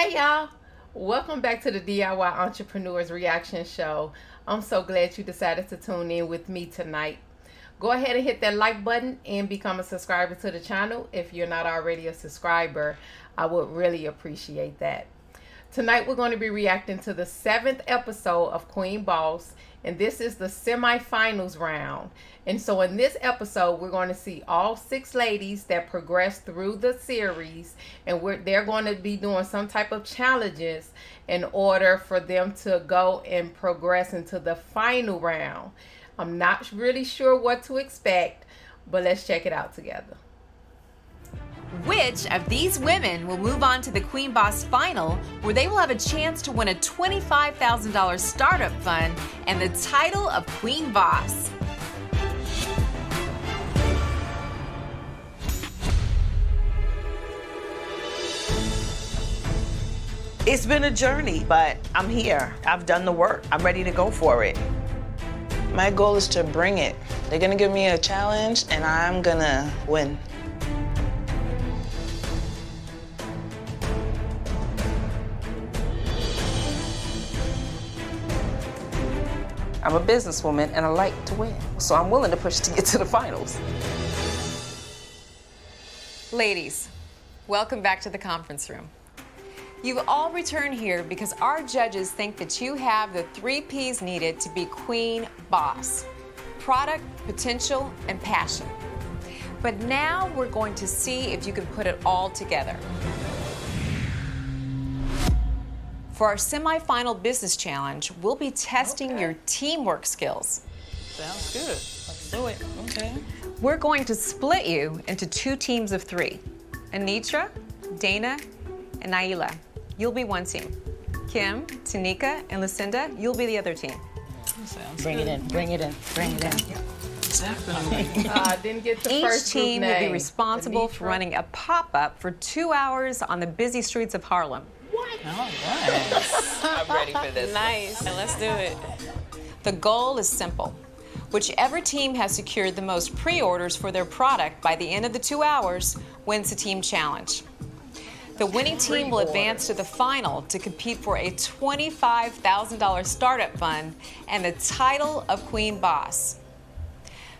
Hey y'all, welcome back to the DIY Entrepreneurs Reaction Show. I'm so glad you decided to tune in with me tonight. Go ahead and hit that like button and become a subscriber to the channel if you're not already a subscriber. I would really appreciate that. Tonight we're going to be reacting to the seventh episode of Queen Boss, and this is the semifinals round. And so in this episode, we're going to see all six ladies that progress through the series, and we're they're going to be doing some type of challenges in order for them to go and progress into the final round. I'm not really sure what to expect, but let's check it out together. Which of these women will move on to the Queen Boss final, where they will have a chance to win a $25,000 startup fund and the title of Queen Boss? It's been a journey, but I'm here. I've done the work. I'm ready to go for it. My goal is to bring it. They're gonna give me a challenge, and I'm gonna win. I'm a businesswoman and I like to win, so I'm willing to push to get to the finals. Ladies, welcome back to the conference room. You've all returned here because our judges think that you have the three P's needed to be Queen Boss product, potential, and passion. But now we're going to see if you can put it all together. For our semifinal business challenge, we'll be testing Okay. your teamwork skills. Sounds good. Let's do it. Okay. We're going to split you into two teams of three Anitra, Dana, and Naila. You'll be one team. Kim, Tanika, and Lucinda, you'll be the other team. Sounds Bring it in, bring it in, bring it in. What's happening? Uh, I didn't get the Each first group team will be name. responsible for running a pop up for two hours on the busy streets of Harlem. All right. I'm ready for this. Nice. Let's do it. The goal is simple. Whichever team has secured the most pre orders for their product by the end of the two hours wins the team challenge. The winning team will advance to the final to compete for a $25,000 startup fund and the title of Queen Boss.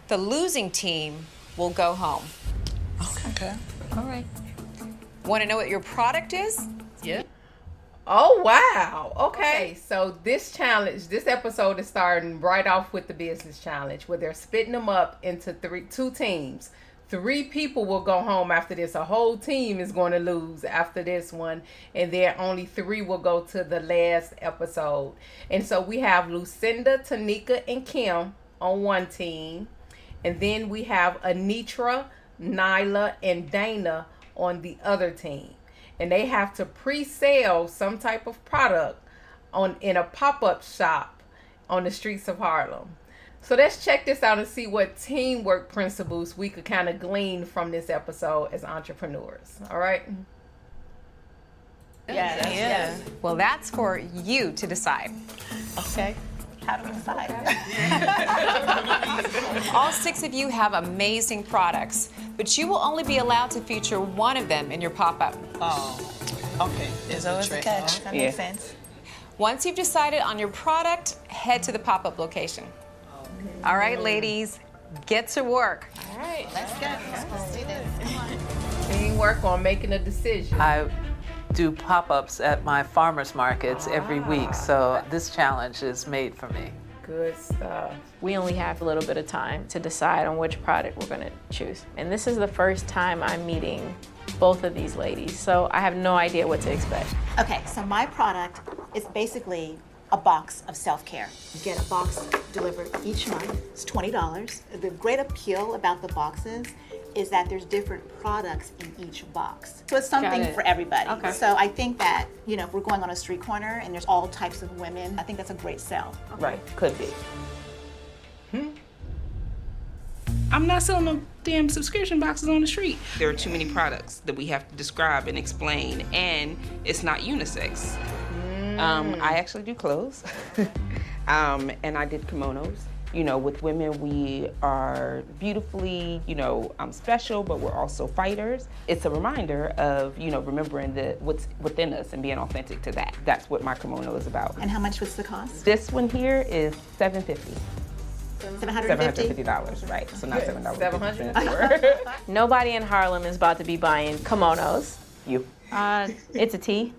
The losing team will go home. Okay. All right. Want to know what your product is? Oh wow. Okay. So this challenge, this episode is starting right off with the business challenge where they're splitting them up into three two teams. Three people will go home after this. A whole team is going to lose after this one, and then only three will go to the last episode. And so we have Lucinda, Tanika, and Kim on one team, and then we have Anitra, Nyla, and Dana on the other team and they have to pre-sell some type of product on in a pop-up shop on the streets of Harlem. So let's check this out and see what teamwork principles we could kind of glean from this episode as entrepreneurs. All right? Yes, yes. Well, that's for you to decide. Okay. How do we decide? All six of you have amazing products, but you will only be allowed to feature one of them in your pop up. Oh. Okay. There's So it's a catch. That Yeah. makes sense. Once you've decided on your product, head to the pop up location. All right, ladies, get to work. All right, let's go. Let's do this. Teamwork on making a decision. I do pop-ups at my farmers markets every week, so this challenge is made for me. Good stuff. we only have a little bit of time to decide on which product we're going to choose. And this is the first time I'm meeting both of these ladies, so I have no idea what to expect. Okay, so my product is basically a box of self care. You get a box delivered each month, it's $20. The great appeal about the boxes is that there's different products in each box. So it's something it. for everybody. Okay. So I think that, you know, if we're going on a street corner and there's all types of women, I think that's a great sell. Right, could be. Hmm. I'm not selling no damn subscription boxes on the street. There are too many products that we have to describe and explain, and it's not unisex. Um, I actually do clothes, um, and I did kimonos, You know, with women, we are beautifully, you know, um, special, but we're also fighters. It's a reminder of, you know, remembering the what's within us and being authentic to that. That's what my kimono is about. And how much was the cost? This one here is seven fifty. Seven hundred and fifty. fifty dollars, right? So not seven dollars. 700? Nobody in Harlem is about to be buying kimonos. You. Uh, it's a tea.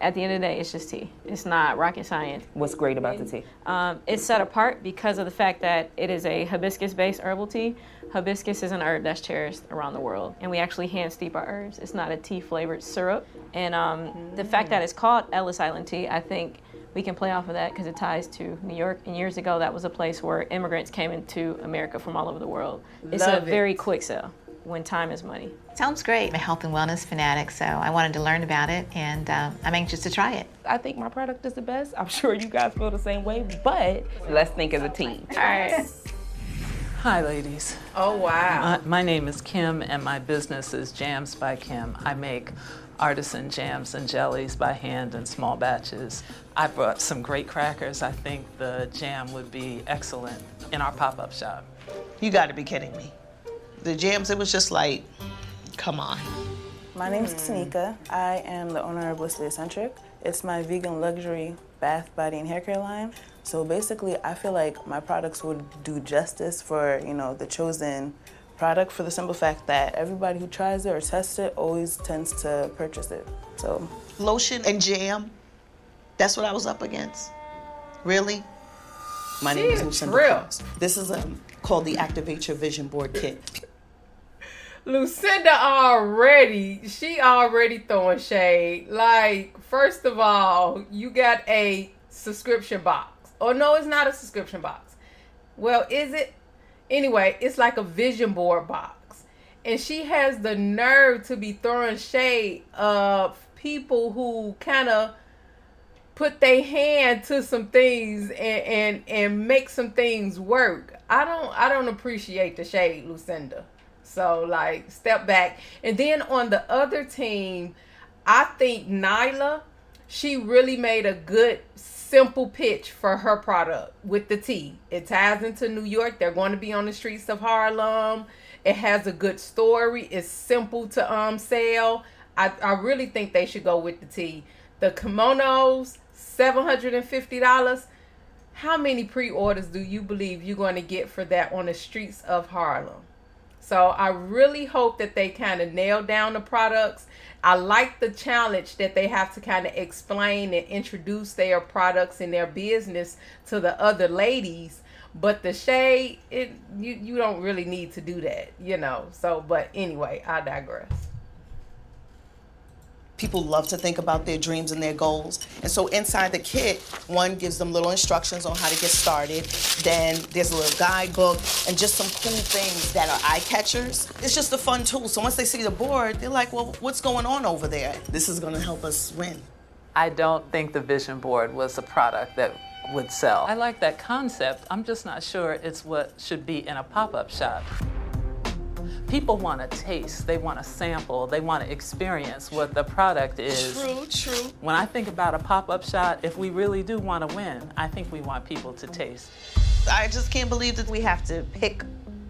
At the end of the day, it's just tea. It's not rocket science. What's great about the tea? Um, it's set apart because of the fact that it is a hibiscus-based herbal tea. Hibiscus is an herb that's cherished around the world, and we actually hand steep our herbs. It's not a tea-flavored syrup. And um, the fact that it's called Ellis Island tea, I think we can play off of that because it ties to New York. And years ago, that was a place where immigrants came into America from all over the world. It's Love a it. very quick sell when time is money. Sounds great. I'm a health and wellness fanatic, so I wanted to learn about it, and um, I'm anxious to try it. I think my product is the best. I'm sure you guys feel the same way, but let's think as a team. All right. Hi, ladies. Oh, wow. My, my name is Kim, and my business is Jams by Kim. I make artisan jams and jellies by hand in small batches. I brought some great crackers. I think the jam would be excellent in our pop up shop. You got to be kidding me. The jams, it was just like, come on. My name is Tanika. I am the owner of Blissfully Eccentric. It's my vegan luxury bath, body, and hair care line. So basically, I feel like my products would do justice for you know the chosen product for the simple fact that everybody who tries it or tests it always tends to purchase it. So Lotion and jam, that's what I was up against. Really? My name is She Lucinda real. This is um, called the Activate Your Vision Board Kit. Lucinda already, she already throwing shade. Like, first of all, you got a subscription box. Oh no, it's not a subscription box. Well, is it? Anyway, it's like a vision board box. And she has the nerve to be throwing shade of people who kind of put their hand to some things and, and and make some things work. I don't I don't appreciate the shade, Lucinda. So like step back. And then on the other team, I think Nyla, she really made a good simple pitch for her product with the tea. It ties into New York. They're going to be on the streets of Harlem. It has a good story. It's simple to um sell. I, I really think they should go with the tea. The kimonos, seven hundred and fifty dollars. How many pre-orders do you believe you're going to get for that on the streets of Harlem? So I really hope that they kind of nail down the products. I like the challenge that they have to kind of explain and introduce their products and their business to the other ladies. But the shade, it you you don't really need to do that, you know. So, but anyway, I digress. People love to think about their dreams and their goals. And so inside the kit, one gives them little instructions on how to get started. Then there's a little guidebook and just some cool things that are eye catchers. It's just a fun tool. So once they see the board, they're like, well, what's going on over there? This is going to help us win. I don't think the vision board was a product that would sell. I like that concept. I'm just not sure it's what should be in a pop up shop. People want to taste, they want to sample, they want to experience what the product is. True, true. When I think about a pop up shop, if we really do want to win, I think we want people to taste. I just can't believe that we have to pick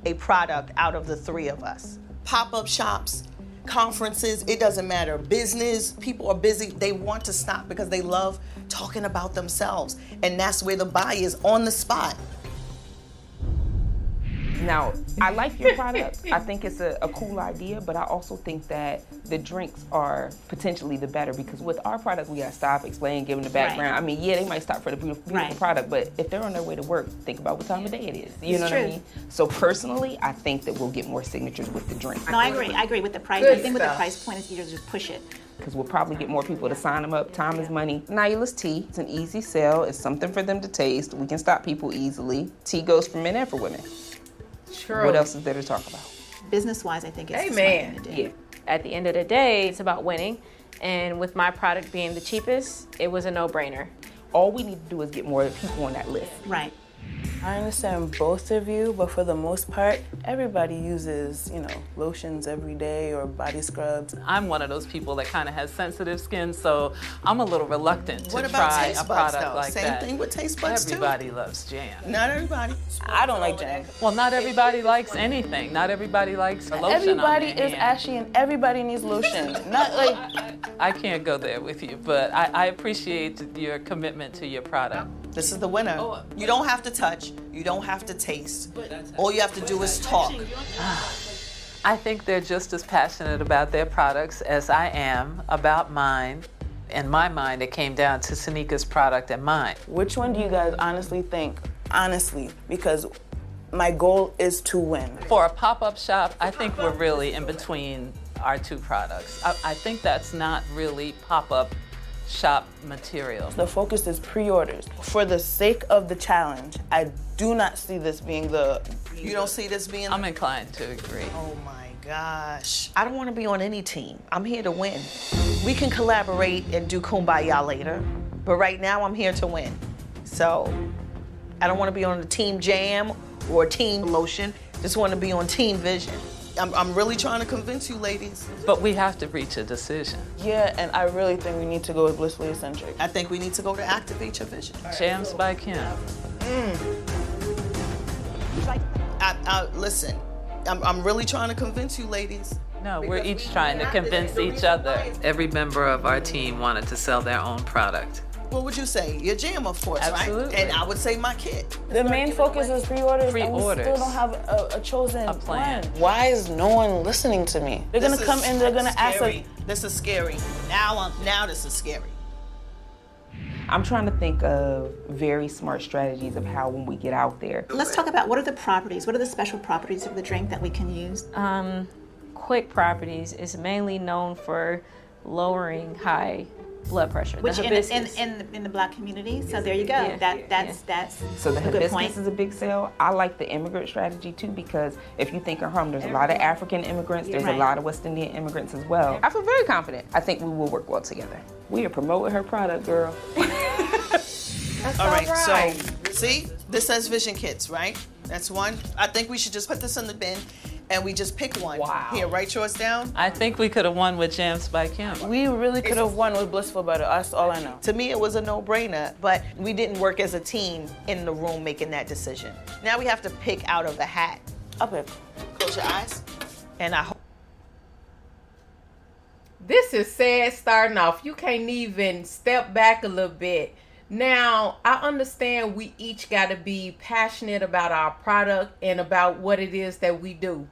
a product out of the three of us. Pop up shops, conferences, it doesn't matter. Business, people are busy. They want to stop because they love talking about themselves. And that's where the buy is on the spot. Now, I like your product. I think it's a, a cool idea, but I also think that the drinks are potentially the better because with our product, we gotta stop, explain, give them the background. Right. I mean, yeah, they might stop for the beautiful, beautiful Right. product, but if they're on their way to work, think about what time of day it is. You It's know what I mean? So personally, I think that we'll get more signatures with the drink. No, I agree. I agree with the price. Good I think with the price point is you just push it. because we'll probably get more people to sign them up. Time is money. Nyla's tea. It's an easy sell. It's something for them to taste. We can stop people easily. Tea goes for men and for women. True. What else is there to talk about? Business wise, I think it's the smart Amen. thing to do. Yeah. At the end of the day, it's about winning. And with my product being the cheapest, it was a no brainer. All we need to do is get more people on that list. Right. I understand both of you, but for the most part, everybody uses, you know, lotions every day or body scrubs. I'm one of those people that kind of has sensitive skin, so I'm a little reluctant to What about try taste a product though? like Same that. thing with taste buds, too. Everybody loves jam. Not everybody. I don't like jam. Well, not everybody likes anything. Not everybody likes a lotion Everybody on their is hand. ashy and everybody needs lotion. Not like I can't go there with you, but I, I appreciate your commitment to your product. This is the winner. Oh. You don't have to touch. You don't have to taste. All you have to do is talk. I think they're just as passionate about their products as I am about mine. In my mind, it came down to Sanika's product and mine. which one do you guys honestly think? Honestly, because my goal is to win. For a pop up shop, I think we're really in between our two products. I, I think that's not really pop up shop material. The focus is pre-orders. For the sake of the challenge, I do not see this being the You don't see this being. I'm inclined to agree. Oh my gosh. I don't want to be on any team. I'm here to win. We can collaborate and do kumbaya later, but right now I'm here to win. So I don't want to be on the team jam or team lotion. Just want to be on team vision. I'm, I'm really trying to convince you, ladies. But we have to reach a decision. Yeah, and I really think we need to go with blissfully eccentric. I think we need to go to activate your vision. Jams by Kim. Mm. I, I, listen, I'm, I'm really trying to convince you, ladies. No, we're each trying to convince each other. Every member of our team wanted to sell their own product. What would you say? Your jam, of course, Absolutely. right? And I would say my kit. The main focus is pre-orders, and we Pre-orders. still don't have a, a chosen A plan. one. Why is no one listening to me? They're gonna come is in. They're gonna ask us. scary. This is scary. Now, I'm, now this is scary. I'm trying to think of very smart strategies of how when we get out there. Let's talk about what are the properties, what are the special properties of the drink that we can use? Um, Quick Properties is mainly known for lowering high blood pressure. Which the in, in, in, in the black community, so there you go. Yeah, that yeah, that's that's So the a good hibiscus point. is a big sell. I like the immigrant strategy too because if you think of home, there's a lot of African immigrants, there's Right. a lot of West Indian immigrants as well. I feel very confident. I think we will work well together. We are promoting her product, girl. All right, so see, this says Vision Kits, right? That's one. I think we should just put this in the bin and we just pick one. Wow. Here, write yours down. I think we could have won with Jams by Kim. We really could have won with blissful butter. That's all I know. To me, it was a no brainer, but we didn't work as a team in the room making that decision. Now we have to pick out of the hat. Up it. Close your eyes. And I hope. This is sad starting off. You can't even step back a little bit. Now, I understand we each got to be passionate about our product and about what it is that we do.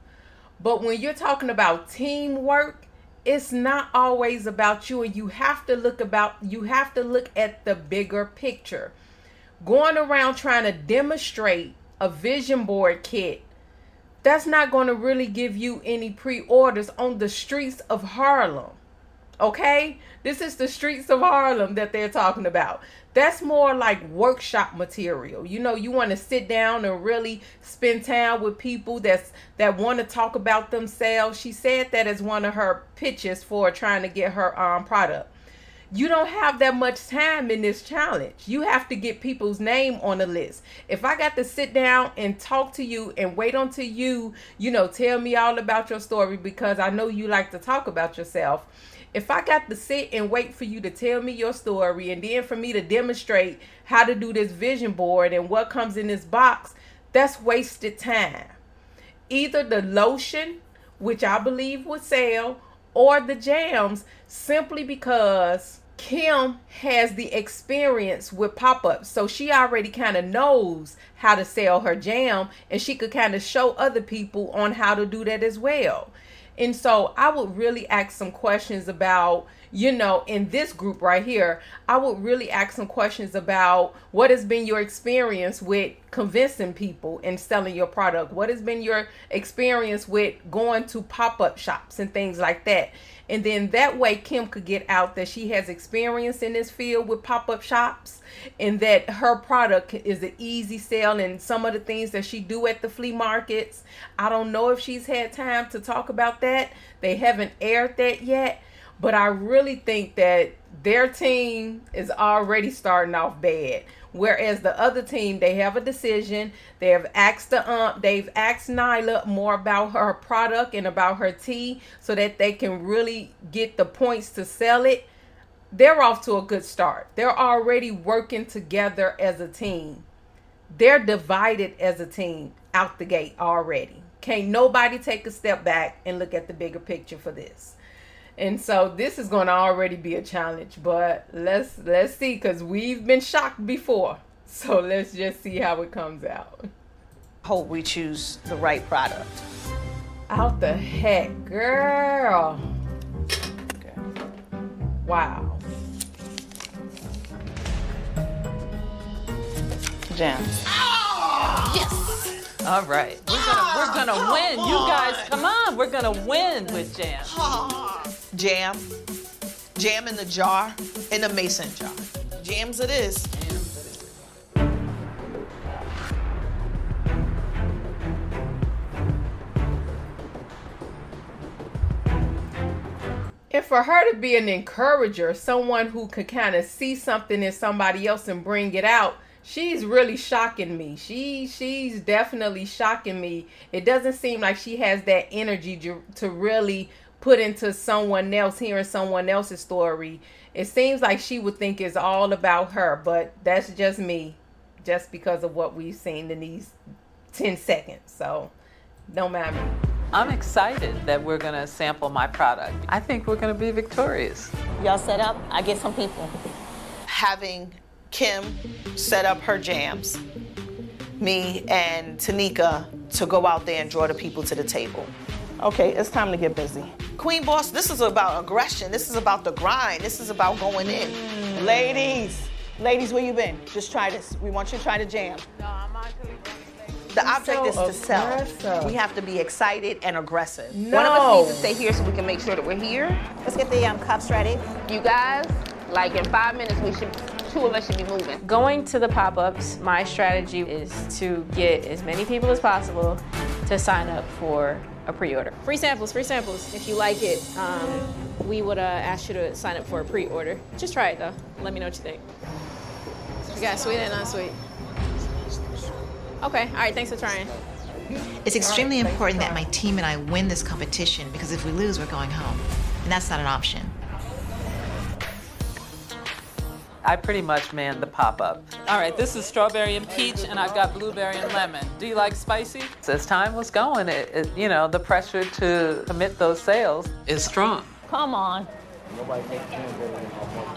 But when you're talking about teamwork, it's not always about you and you have to look about you have to look at the bigger picture. Going around trying to demonstrate a vision board kit that's not going to really give you any pre-orders on the streets of Harlem. Okay? This is the streets of Harlem that they're talking about. That's more like workshop material. You know, you want to sit down and really spend time with people that's that want to talk about themselves. She said that as one of her pitches for trying to get her um product. You don't have that much time in this challenge. You have to get people's name on the list. If I got to sit down and talk to you and wait until you, you know, tell me all about your story because I know you like to talk about yourself. If I got to sit and wait for you to tell me your story and then for me to demonstrate how to do this vision board and what comes in this box, that's wasted time. Either the lotion, which I believe would sell, or the jams simply because Kim has the experience with pop ups. So she already kind of knows how to sell her jam and she could kind of show other people on how to do that as well. And so I would really ask some questions about, you know, in this group right here, I would really ask some questions about what has been your experience with convincing people and selling your product? What has been your experience with going to pop up shops and things like that? And then that way, Kim could get out that she has experience in this field with pop up shops and that her product is an easy sell and some of the things that she do at the flea markets. I don't know if she's had time to talk about that. They haven't aired that yet. But I really think that their team is already starting off bad. Whereas the other team, they have a decision. They have asked the ump. they've asked Nyla more about her product and about her tea, so that they can really get the points to sell it. They're off to a good start. They're already working together as a team. They're divided as a team out the gate already. Can't nobody take a step back and look at the bigger picture for this. And so this is going to already be a challenge, but let's let's see cuz we've been shocked before. So let's just see how it comes out. Hope we choose the right product. Out the heck, girl. Wow. Jams. Yes. All right. We're gonna we're gonna win. You guys, come on. We're gonna win with jam. Jam. Jam in the jar, in a mason jar. Jams it is. And for her to be an encourager, someone who could kind of see something in somebody else and bring it out, she's really shocking me. She she's definitely shocking me. It doesn't seem like she has that energy to, to really put into someone else hearing someone else's story. It seems like she would think it's all about her, but that's just me just because of what we've seen in these 10 seconds. So, don't mind me. I'm excited that we're gonna sample my product. I think we're gonna be victorious. Y'all set up? I get some people. Having Kim set up her jams, me and Tanika to go out there and draw the people to the table. Okay, it's time to get busy. Queen Boss, this is about aggression. This is about the grind. This is about going in. Ladies, ladies, where you been? Just try this. We want you to try the jam. No, I'm on the object so is to sell. We have to be excited and aggressive. No. One of us needs to stay here so we can make sure that we're here. Let's get the um, cups ready. You guys, like in five minutes, we should, two of us should be moving. Going to the pop ups, my strategy is to get as many people as possible to sign up for a pre order. Free samples, free samples. If you like it, um, we would uh, ask you to sign up for a pre order. Just try it though. Let me know what you think. You got sweet and unsweet. Okay, all right, thanks for trying. It's extremely important that my team and I win this competition because if we lose, we're going home. And that's not an option. I pretty much manned the pop up. All right, this is strawberry and peach, and I've got blueberry and lemon. Do you like spicy? As time was going, it, it, you know, the pressure to commit those sales is strong. Come on.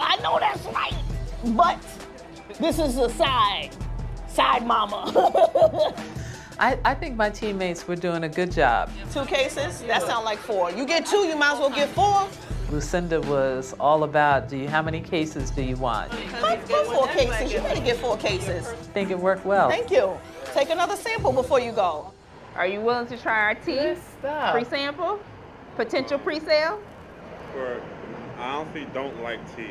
I know that's right, but this is a side, side mama. I, I think my teammates were doing a good job. Two cases? That sound like four. You get two, you might as well get four. Lucinda was all about, do you, how many cases do you want? Come for four cases. You better get four cases. I think it worked well. Thank you. Take another sample before you go. Are you willing to try our tea? stuff. Pre sample? Potential pre sale? For I honestly don't like tea.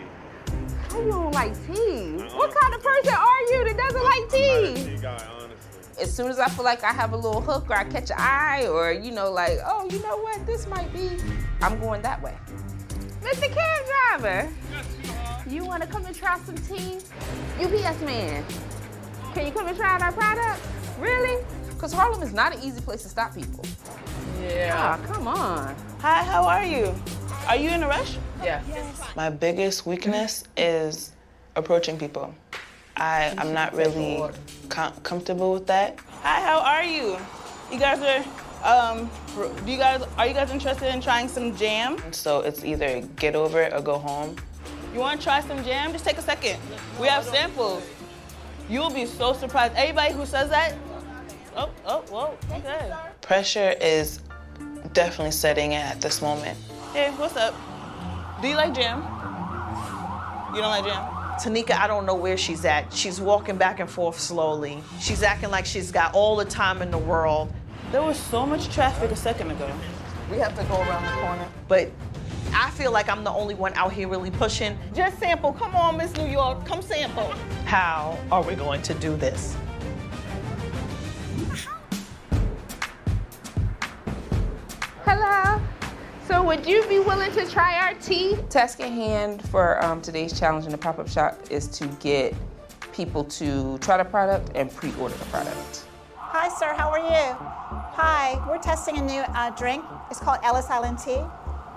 How you don't like tea? What kind of person are you that doesn't like tea? Tea guy, honestly. As soon as I feel like I have a little hook or I catch an eye or, you know, like, oh, you know what, this might be, I'm going that way. Mr. Cab Driver, you want to come and try some tea? UPS man, can you come and try out our product? Really? Because Harlem is not an easy place to stop people. Yeah. Ah, come on. Hi, how are you? Are you in a rush? Yeah. My biggest weakness is approaching people. I, I'm not really com- comfortable with that. Hi, how are you? You guys are, um, do you guys, are you guys interested in trying some jam? So it's either get over it or go home. You want to try some jam? Just take a second. We have samples. You'll be so surprised. Anybody who says that, oh, oh, whoa, okay. Pressure is definitely setting in at this moment. Hey, what's up? Do you like jam? You don't like jam? Tanika, I don't know where she's at. She's walking back and forth slowly. She's acting like she's got all the time in the world. There was so much traffic a second ago. We have to go around the corner. But I feel like I'm the only one out here really pushing. Just sample. Come on, Miss New York. Come sample. How are we going to do this? Hello. So would you be willing to try our tea? Task at hand for um, today's challenge in the pop-up shop is to get people to try the product and pre-order the product. Hi, sir. How are you? Hi. We're testing a new uh, drink. It's called Ellis Island Tea,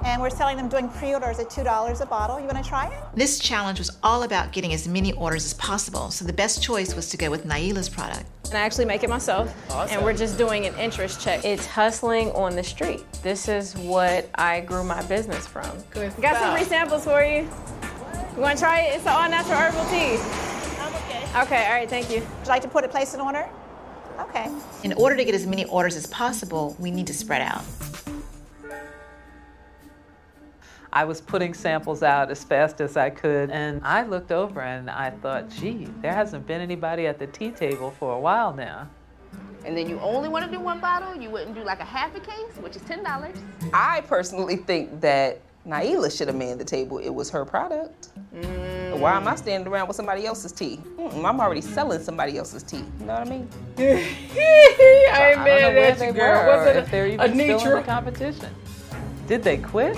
and we're selling them doing pre-orders at two dollars a bottle. You want to try it? This challenge was all about getting as many orders as possible, so the best choice was to go with Naila's product. And I actually make it myself. Awesome. And we're just doing an interest check. It's hustling on the street. This is what I grew my business from. Good Got some stuff. free samples for you. You want to try it? It's an all natural herbal tea. I'm okay. Okay, all right, thank you. Would you like to put a place an order? Okay. In order to get as many orders as possible, we need to spread out. I was putting samples out as fast as I could, and I looked over and I thought, gee, there hasn't been anybody at the tea table for a while now. And then you only want to do one bottle? You wouldn't do like a half a case, which is ten dollars. I personally think that Naila should have manned the table. It was her product. Mm. Why am I standing around with somebody else's tea? Mm-mm, I'm already selling somebody else's tea. You know what I mean? I ain't I don't know mad where at they you, girl. were, Was or it if they're a, even a still in the competition. Did they quit?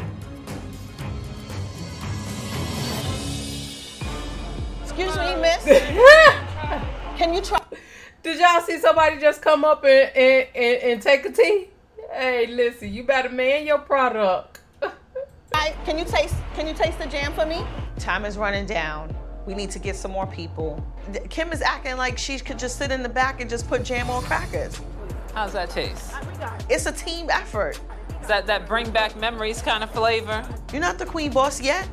Excuse me, miss. Can you try? Did y'all see somebody just come up and, and, and, and take a tea? Hey, listen, you better man your product. I, can you taste? Can you taste the jam for me? Time is running down. We need to get some more people. Kim is acting like she could just sit in the back and just put jam on crackers. How's that taste? It's a team effort. Is that that bring back memories kind of flavor? You're not the queen boss yet.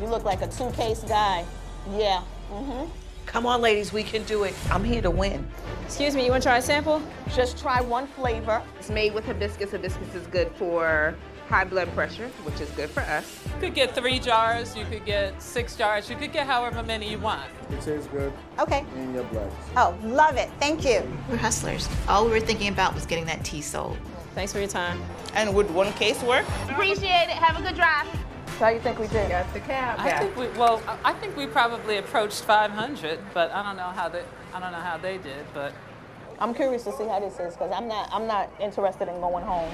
You look like a two-case guy. Yeah. Mm-hmm. Come on, ladies, we can do it. I'm here to win. Excuse me, you want to try a sample? Just try one flavor. It's made with hibiscus. Hibiscus is good for high blood pressure, which is good for us. You could get three jars, you could get six jars, you could get however many you want. It tastes good. Okay. In your blood. Oh, love it. Thank you. We're hustlers. All we were thinking about was getting that tea sold. Thanks for your time. And would one case work? Appreciate it. Have a good drive. So How do you think we did? Got the cab. I think we well, I- I think we probably approached 500, but I don't know how they I don't know how they did, but I'm curious to see how this is because I'm not. I'm not interested in going home.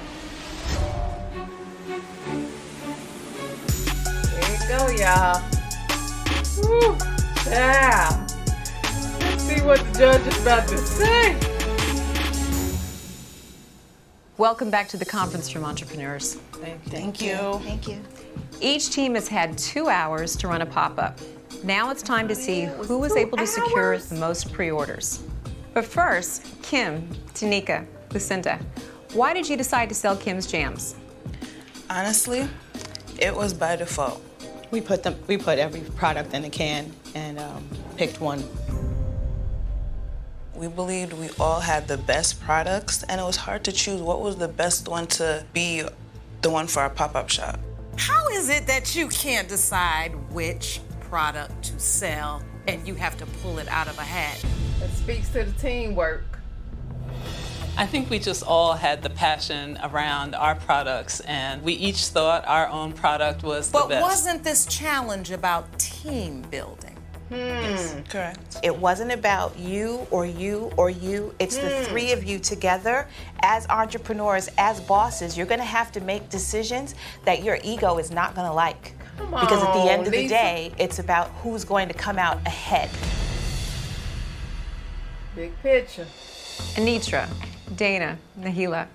There you go, y'all. Woo. Yeah. Let's see what the judge is about to say. Welcome back to the conference room, entrepreneurs. Thank you. Thank you. Thank you. Each team has had two hours to run a pop up. Now it's time to see who was able to secure the most pre orders. But first, Kim, Tanika, Lucinda, why did you decide to sell Kim's jams? Honestly, it was by default. We put them. We put every product in a can and um, picked one. We believed we all had the best products, and it was hard to choose what was the best one to be the one for our pop up shop. How is it that you can't decide which product to sell and you have to pull it out of a hat? That speaks to the teamwork. I think we just all had the passion around our products and we each thought our own product was the But wasn't this challenge about team building? Yes, correct. It wasn't about you or you or you. It's the Hmm. three of you together. As entrepreneurs, as bosses, you're going to have to make decisions that your ego is not going to like. Come because at the end of the day, it's about who's going to come out ahead. Big picture. Anitra, Dana, Nahila,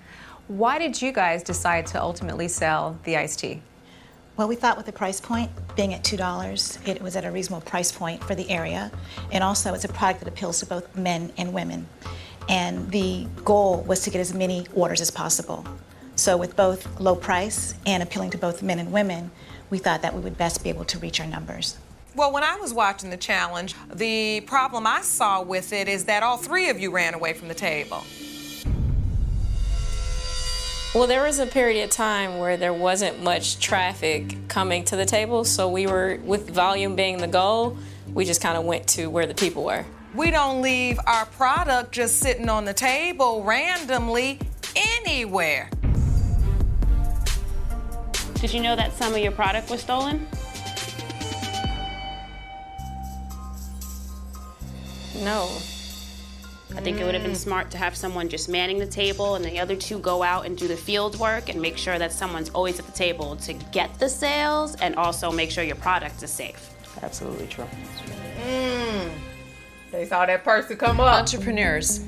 why did you guys decide to ultimately sell the iced tea? Well, we thought with the price point being at $2, it was at a reasonable price point for the area. And also, it's a product that appeals to both men and women. And the goal was to get as many orders as possible. So, with both low price and appealing to both men and women, we thought that we would best be able to reach our numbers. Well, when I was watching the challenge, the problem I saw with it is that all three of you ran away from the table. Well, there was a period of time where there wasn't much traffic coming to the table, so we were, with volume being the goal, we just kind of went to where the people were. We don't leave our product just sitting on the table randomly anywhere. Did you know that some of your product was stolen? No. I think it would have been Mm. smart to have someone just manning the table and the other two go out and do the field work and make sure that someone's always at the table to get the sales and also make sure your product is safe. Absolutely true. Mm. They saw that person come up. Entrepreneurs.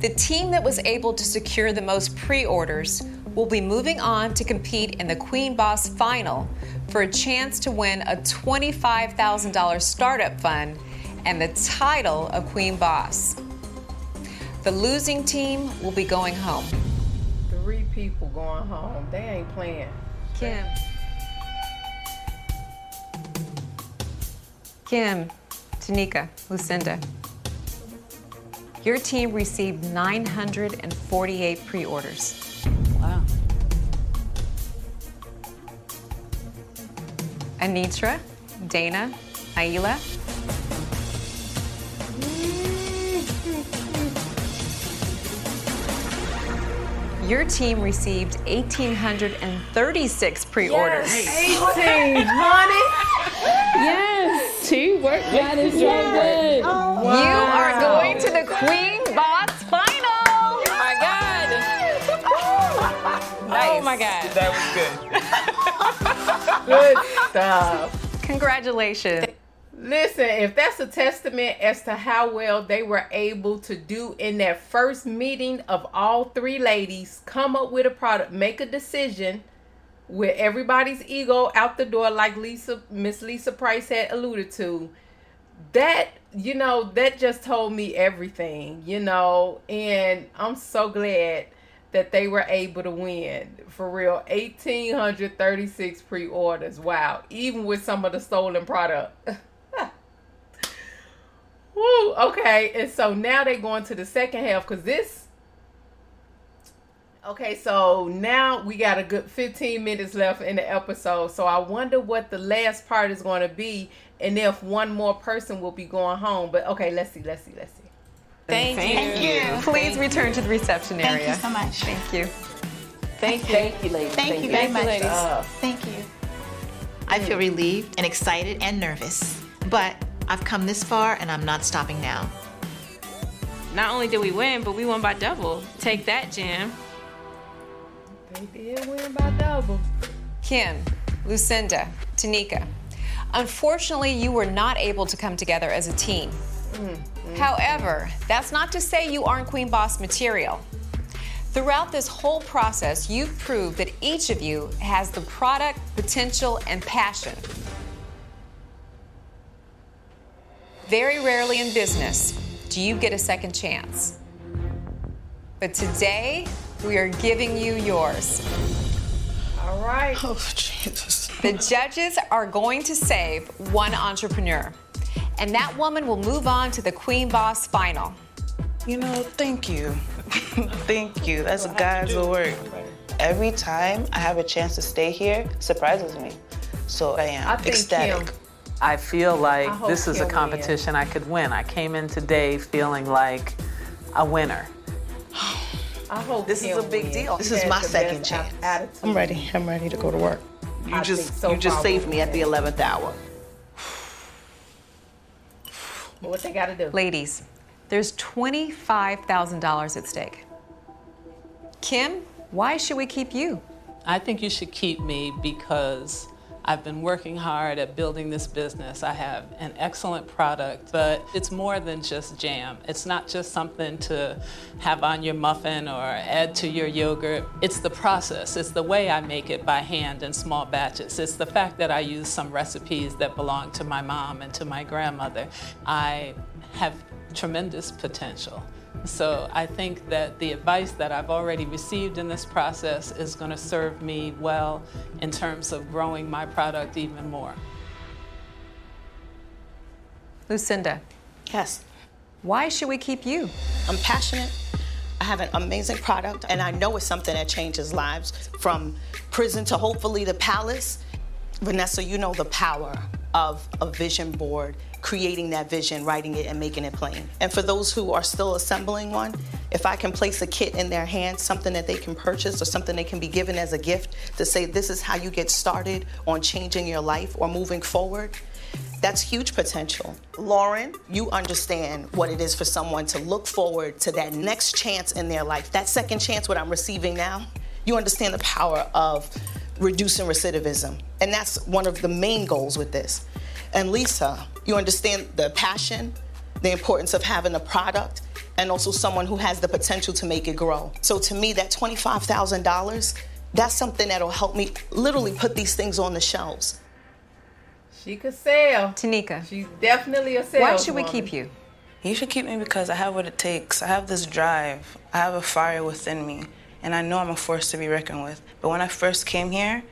The team that was able to secure the most pre orders will be moving on to compete in the Queen Boss Final for a chance to win a $25,000 startup fund and the title of Queen Boss. The losing team will be going home. Three people going home. They ain't playing. Kim. Kim, Tanika, Lucinda. Your team received 948 pre orders. Wow. Anitra, Dana, Aila. Your team received 1,836 pre orders. 18, honey. Yes, teamwork. That is so good. Oh. You are going to the Queen Boss Final. Oh my God. Oh my God. That was good. Good stuff. Congratulations. Listen, if that's a testament as to how well they were able to do in that first meeting of all three ladies, come up with a product, make a decision with everybody's ego out the door, like Lisa Miss Lisa Price had alluded to. That you know, that just told me everything, you know, and I'm so glad that they were able to win for real 1836 pre-orders wow even with some of the stolen product Woo, okay. And so now they going to the second half because this. Okay, so now we got a good 15 minutes left in the episode. So I wonder what the last part is going to be and if one more person will be going home. But okay, let's see, let's see, let's see. Thank, Thank you. you. Please Thank return to the reception area. Thank you so much. Thank you. Thank you. Thank you, ladies. Thank you very much. ladies. Thank you. I feel relieved and excited and nervous, but I've come this far and I'm not stopping now. Not only did we win, but we won by double. Take that, Jim. They did win by double. Kim, Lucinda, Tanika. Unfortunately, you were not able to come together as a team. Mm-hmm. However, that's not to say you aren't Queen Boss material. Throughout this whole process, you've proved that each of you has the product, potential, and passion. Very rarely in business do you get a second chance. But today, we are giving you yours. All right. Oh, Jesus. The judges are going to save one entrepreneur, and that woman will move on to the Queen Boss Final. You know, thank you. thank you. That's God's work. Every time I have a chance to stay here, surprises me. So I am I ecstatic. Kim- I feel like I this is a Kim wins. competition I could win. I came in today feeling like a winner. I hope This is a big wins. deal. This is my second chance. attitude. I'm ready. I'm ready to go to work. You I just so you just saved me at the 11th hour. What they got to do? Ladies, there's $25,000 at stake. Kim, why should we keep you? I think you should keep me because I've been working hard at building this business. I have an excellent product, but it's more than just jam. It's not just something to have on your muffin or add to your yogurt. It's the process. It's the way I make it by hand in small batches. It's the fact that I use some recipes that belong to my mom and to my grandmother. I have tremendous potential. So I think that the advice that I've already received in this process is going to serve me well in terms of growing my product even more. Lucinda, Yes. why should we keep you? I'm passionate. I have an amazing product, and I know it's something that changes lives from prison to hopefully the palace. Vanessa, you know the power of a vision board, creating that vision, writing it, and making it plain. And for those who are still assembling one, if I can place a kit in their hands, something that they can purchase or something they can be given as a gift to say, this is how you get started on changing your life or moving forward, That's huge potential. Lauren, you understand what it is for someone to look forward to that next chance in their life, that second chance, what I'm receiving now. You understand the power of reducing recidivism. And that's one of the main goals with this. And Lisa, you understand the passion, the importance of having a product, and also someone who has the potential to make it grow. So to me, that $25,000, that's something that'll help me literally put these things on the shelves. She could sell. Tanika. She's definitely a saleswoman. Why should we keep you? You should keep me because I have what it takes. I have this drive. I have a fire within me. And I know I'm a force to be reckoned with. But when I first came here,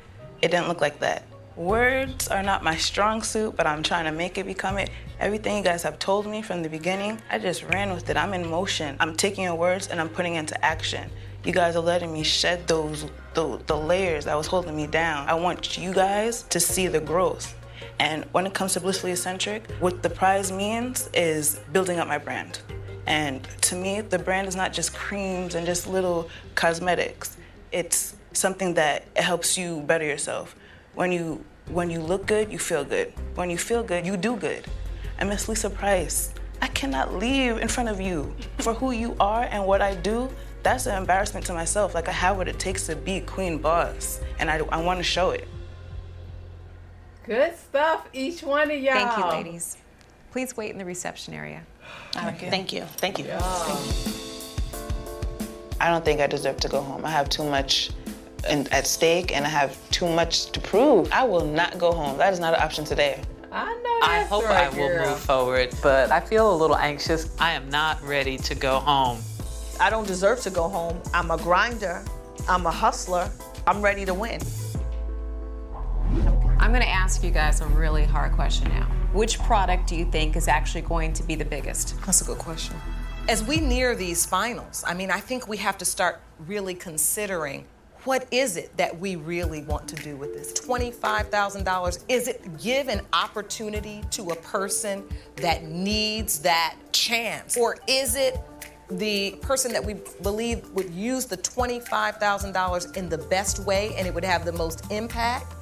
it didn't look like that. Words are not my strong suit, but I'm trying to make it become it. Everything you guys have told me from the beginning, I just ran with it. I'm in motion. I'm taking your words and I'm putting it into action. You guys are letting me shed those the, the layers that was holding me down. I want you guys to see the growth. And when it comes to Blissfully Eccentric, what the prize means is building up my brand. And to me, the brand is not just creams and just little cosmetics. It's something that helps you better yourself. When you when you look good, you feel good. When you feel good, you do good. And Miss Lisa Price, I cannot leave in front of you for who you are and what I do. That's an embarrassment to myself. Like I have what it takes to be queen boss, and I, I want to show it. Good stuff, each one of y'all. Thank you, ladies. Please wait in the reception area. Thank you. Thank you. I don't think I deserve to go home. I have too much in, at stake and I have too much to prove. I will not go home. That is not an option today. I know I hope I will move forward, but I feel a little anxious. I am not ready to go home. I don't deserve to go home. I'm a grinder. I'm a hustler. I'm ready to win. I'm going to ask you guys a really hard question now. Which product do you think is actually going to be the biggest? That's a good question. As we near these finals, I mean, I think we have to start really considering what is it that we really want to do with this? $25,000. Is it give an opportunity to a person that needs that chance? Or is it the person that we believe would use the $25,000 in the best way and it would have the most impact?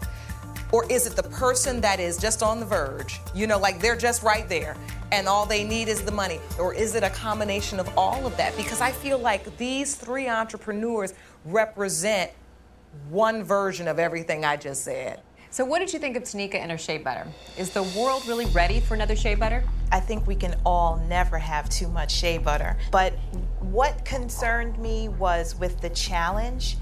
Or is it the person that is just on the verge? You know, like they're just right there and all they need is the money? Or is it a combination of all of that? Because I feel like these three entrepreneurs represent one version of everything I just said. So, what did you think of Tanika and her shea butter? Is the world really ready for another shea butter? I think we can all never have too much shea butter. But what concerned me was with the challenge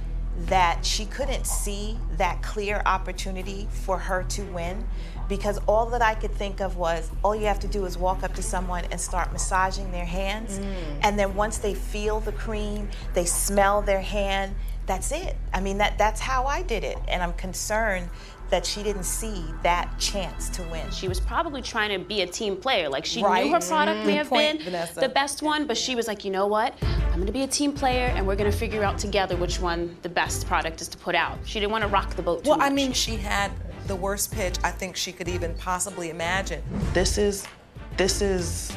that she couldn't see that clear opportunity for her to win because all that I could think of was all you have to do is walk up to someone and start massaging their hands. Mm. And then once they feel the cream, they smell their hand, that's it. I mean, that, that's how I did it. And I'm concerned that she didn't see that chance to win. She was probably trying to be a team player. Like she Right. knew her product may have point, been Vanessa. the best one, but she was like, you know what? I'm gonna be a team player and we're gonna figure out together which one the best product is to put out. She didn't want to rock the boat too Well, I mean, she had the worst pitch I think she could even possibly imagine. This is, this is,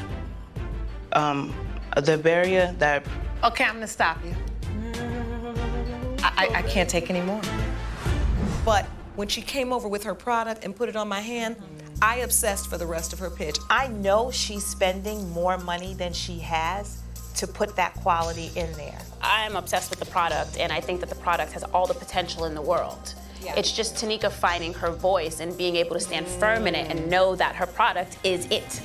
um, the barrier that Okay, I'm gonna stop you. I, I, I can't take any more. But when she came over with her product and put it on my hand, I obsessed for the rest of her pitch. I know she's spending more money than she has to put that quality in there. I'm obsessed with the product, and I think that the product has all the potential in the world. It's just Tanika finding her voice and being able to stand firm in it and know that her product is it.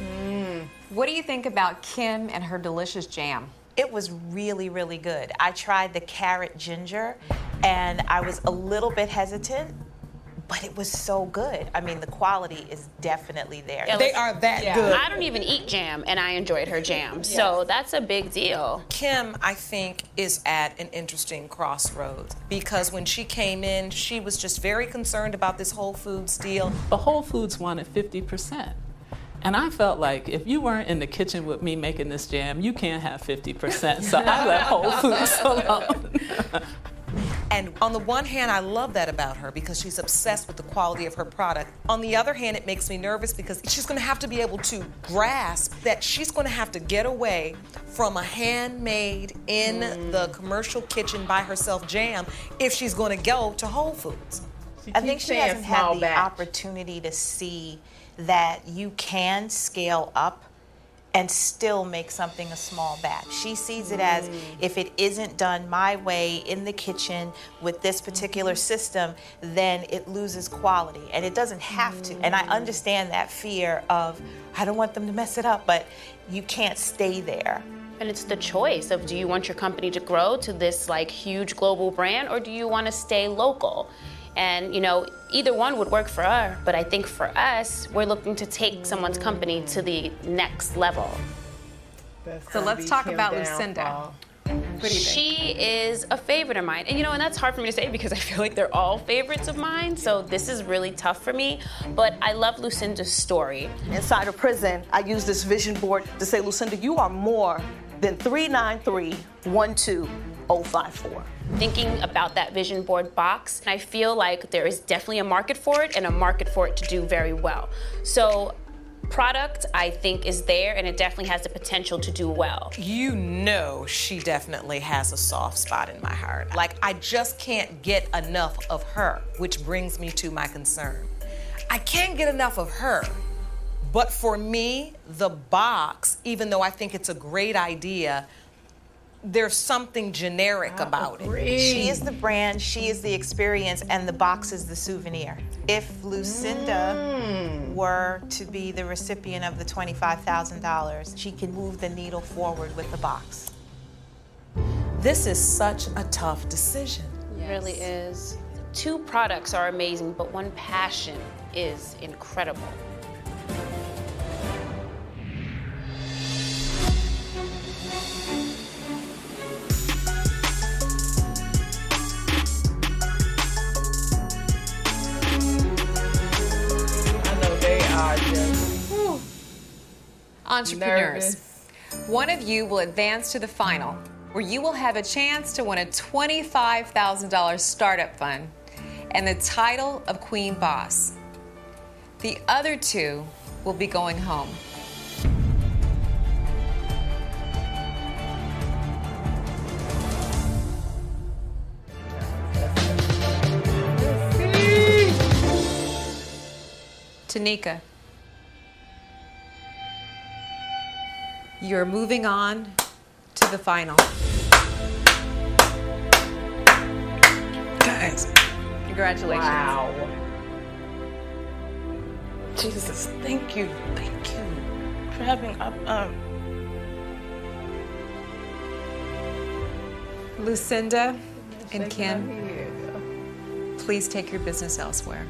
Mm. What do you think about Kim and her delicious jam? It was really, really good. I tried the carrot ginger and I was a little bit hesitant, but it was so good. I mean, the quality is definitely there. Yeah, are that good. I don't even eat jam, and I enjoyed her jam. So that's a big deal. Kim, I think, is at an interesting crossroads because when she came in, she was just very concerned about this Whole Foods deal. But Whole Foods wanted 50%. And I felt like if you weren't in the kitchen with me making this jam, you can't have 50%. So I let Whole Foods alone. And on the one hand, I love that about her because she's obsessed with the quality of her product. On the other hand, it makes me nervous because she's going to have to be able to grasp that she's going to have to get away from a handmade in the commercial kitchen by herself jam if she's going to go to Whole Foods. I think she hasn't had the batch. opportunity to see that you can scale up and still make something a small batch. She sees it as Mm. if it isn't done my way in the kitchen with this particular system, then it loses quality. And it doesn't have to. And I understand that fear of, I don't want them to mess it up, but you can't stay there. And it's the choice of do you want your company to grow to this like huge global brand or do you want to stay local? And you know, either one would work for her, but I think for us, we're looking to take someone's company to the next level. So let's talk about Lucinda. She is a favorite of mine. And you know, and that's hard for me to say because I feel like they're all favorites of mine. So this is really tough for me. But I love Lucinda's story. Inside of prison, I use this vision board to say, Lucinda, you are more than 393 12054. Thinking about that vision board box, I feel like there is definitely a market for it and a market for it to do very well. So product I think is there and it definitely has the potential to do well. You know she definitely has a soft spot in my heart. Like I just can't get enough of her, which brings me to my concern. I can't get enough of her. But for me, the box, even though I think it's a great idea, there's something generic about it. She is the brand, she is the experience, and the box is the souvenir. If Lucinda mm. were to be the recipient of the $25,000, she can move the needle forward with the box. This is such a tough decision. It really is. Two products are amazing, but one passion is incredible. Entrepreneurs, nervous. one of you will advance to the final, where you will have a chance to win a $25,000 startup fund and the title of Queen Boss. The other two will be going home. Tanika, you're moving on to the final. Guys. Congratulations. Wow. Jesus, thank you, thank you for having up. Um, Lucinda and Kim, please take your business elsewhere.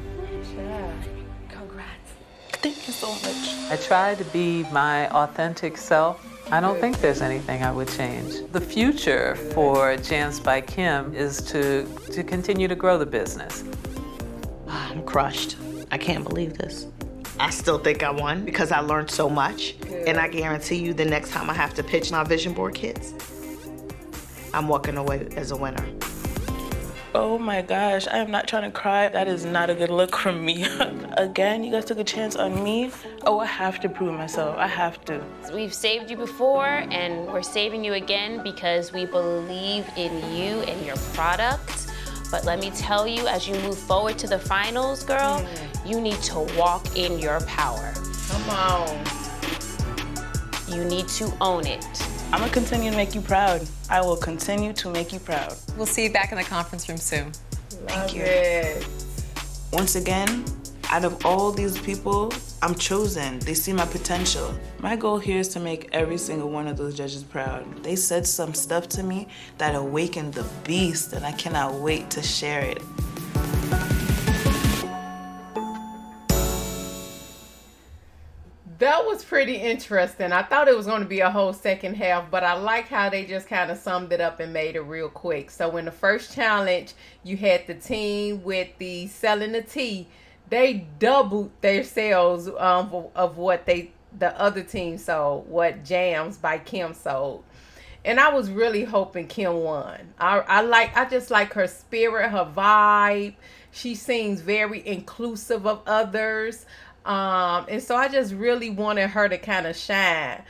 Thank you so much. I try to be my authentic self. I don't think there's anything I would change. The future for Jams by Kim is to, to continue to grow the business. I'm crushed. I can't believe this. I still think I won because I learned so much. And I guarantee you, the next time I have to pitch my vision board kids, I'm walking away as a winner. Oh my gosh, I am not trying to cry. That is not a good look from me. Again, you guys took a chance on me. Oh, I have to prove myself. I have to. We've saved you before and we're saving you again because we believe in you and your product. But let me tell you, as you move forward to the finals, girl, mm. you need to walk in your power. Come on. You need to own it. I'm gonna continue to make you proud. I will continue to make you proud. We'll see you back in the conference room soon. Thank you. Once again, out of all these people, I'm chosen. They see my potential. My goal here is to make every single one of those judges proud. They said some stuff to me that awakened the beast, and I cannot wait to share it. Pretty interesting. I thought it was going to be a whole second half, but I like how they just kind of summed it up and made it real quick. So, in the first challenge, you had the team with the selling the tea. They doubled their sales um, of what they the other team sold, what Jams by Kim sold. And I was really hoping Kim won. I, I like I just like her spirit, her vibe. She seems very inclusive of others. Um, and so I just really wanted her to kind of shine.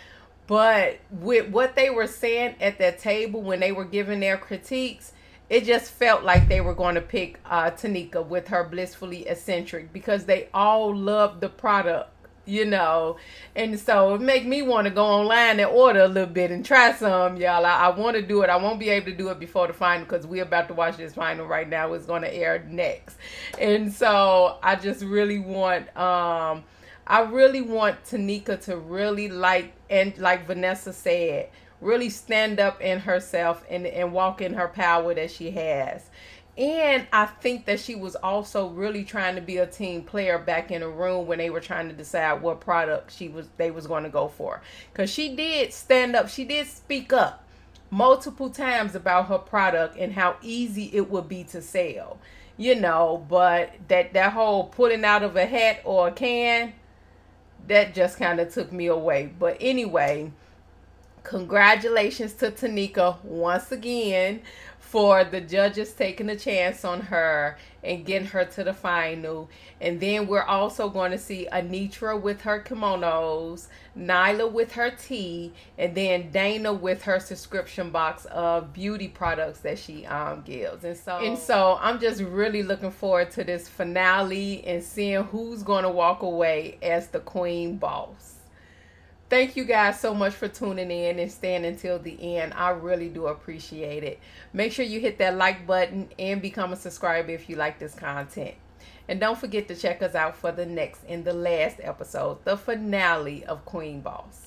But with what they were saying at that table when they were giving their critiques, it just felt like they were going to pick uh, Tanika with her blissfully eccentric because they all loved the product. You know. And so it make me want to go online and order a little bit and try some, y'all. I, I want to do it. I won't be able to do it before the final because we're about to watch this final right now. It's going to air next. And so I just really want, um, I really want Tanika to really like, and like Vanessa said, really stand up in herself and, and walk in her power that she has. And I think that she was also really trying to be a team player back in the room when they were trying to decide what product she was they was going to go for. Cuz she did stand up, she did speak up multiple times about her product and how easy it would be to sell. You know, but that that whole putting out of a hat or a can that just kind of took me away. But anyway, congratulations to Tanika once again for the judges taking a chance on her and getting her to the final. And then we're also going to see Anitra with her kimonos, Nyla with her tea, and then Dana with her subscription box of beauty products that she um gives. And so and so I'm just really looking forward to this finale and seeing who's going to walk away as the queen boss thank you guys so much for tuning in and staying until the end. I really do appreciate it. Make sure you hit that like button and become a subscriber if you like this content. And don't forget to check us out for the next and the last episode, the finale of Queen Boss.